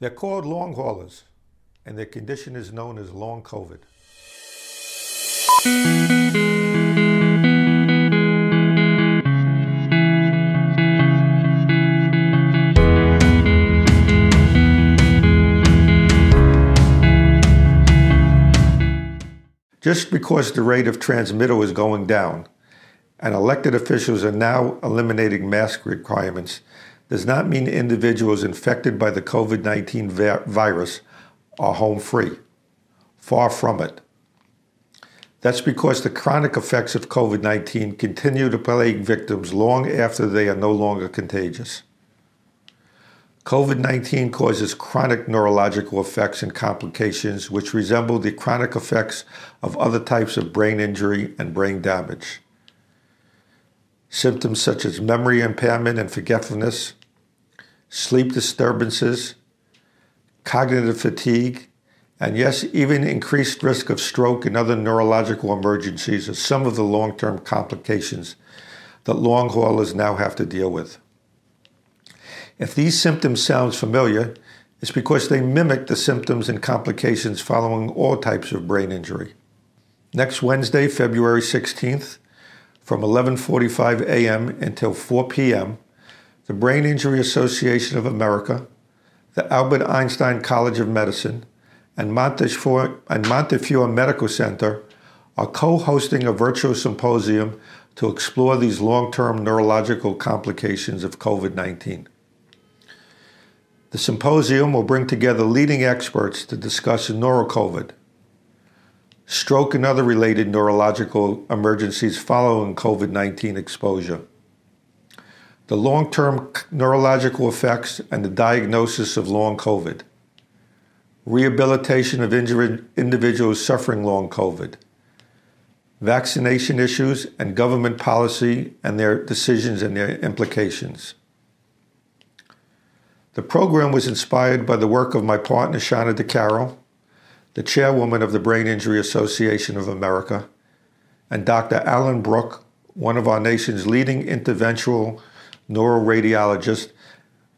They're called long haulers, and their condition is known as long COVID. Just because the rate of transmittal is going down and elected officials are now eliminating mask requirements does not mean individuals infected by the COVID 19 va- virus are home free. Far from it. That's because the chronic effects of COVID 19 continue to plague victims long after they are no longer contagious. COVID 19 causes chronic neurological effects and complications which resemble the chronic effects of other types of brain injury and brain damage. Symptoms such as memory impairment and forgetfulness, sleep disturbances, cognitive fatigue, and yes, even increased risk of stroke and other neurological emergencies are some of the long term complications that long haulers now have to deal with. If these symptoms sound familiar, it's because they mimic the symptoms and complications following all types of brain injury. Next Wednesday, February 16th, from 11:45 a.m. until 4 p.m., the Brain Injury Association of America, the Albert Einstein College of Medicine, and Montefiore, and Montefiore Medical Center are co-hosting a virtual symposium to explore these long-term neurological complications of COVID-19. The symposium will bring together leading experts to discuss neurocovid, stroke and other related neurological emergencies following COVID 19 exposure the long term neurological effects and the diagnosis of long COVID, rehabilitation of injured individuals suffering long COVID, vaccination issues and government policy and their decisions and their implications. The program was inspired by the work of my partner, Shana DeCaro, the chairwoman of the Brain Injury Association of America, and Dr. Alan Brook, one of our nation's leading interventional neuroradiologist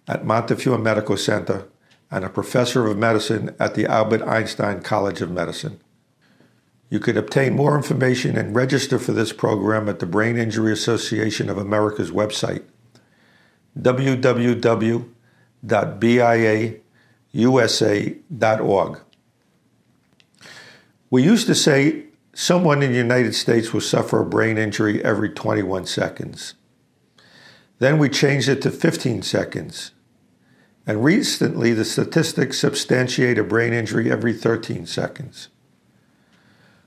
at Montefiore Medical Center, and a professor of medicine at the Albert Einstein College of Medicine. You can obtain more information and register for this program at the Brain Injury Association of America's website, www.biausa.org. We used to say someone in the United States will suffer a brain injury every 21 seconds. Then we changed it to 15 seconds. And recently, the statistics substantiate a brain injury every 13 seconds.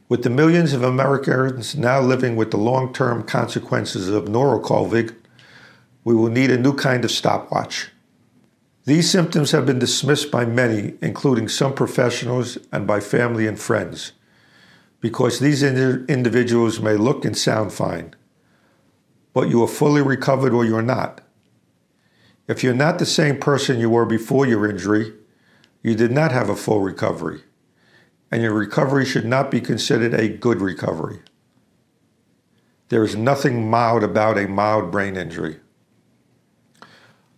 With the millions of Americans now living with the long term consequences of neurocovid, we will need a new kind of stopwatch. These symptoms have been dismissed by many, including some professionals and by family and friends, because these individuals may look and sound fine but you are fully recovered or you're not. If you're not the same person you were before your injury, you did not have a full recovery, and your recovery should not be considered a good recovery. There is nothing mild about a mild brain injury.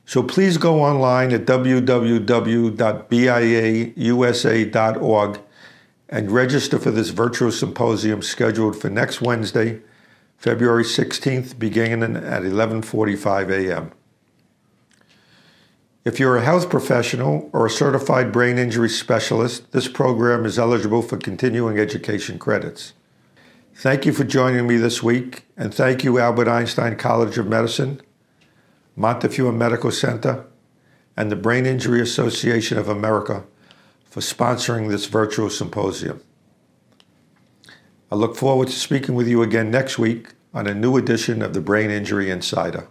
So please go online at www.biausa.org and register for this virtual symposium scheduled for next Wednesday, February 16th, beginning at 11:45 a.m. If you're a health professional or a certified brain injury specialist, this program is eligible for continuing education credits. Thank you for joining me this week, and thank you, Albert Einstein College of Medicine, Montefiore Medical Center, and the Brain Injury Association of America for sponsoring this virtual symposium. I look forward to speaking with you again next week on a new edition of the Brain Injury Insider.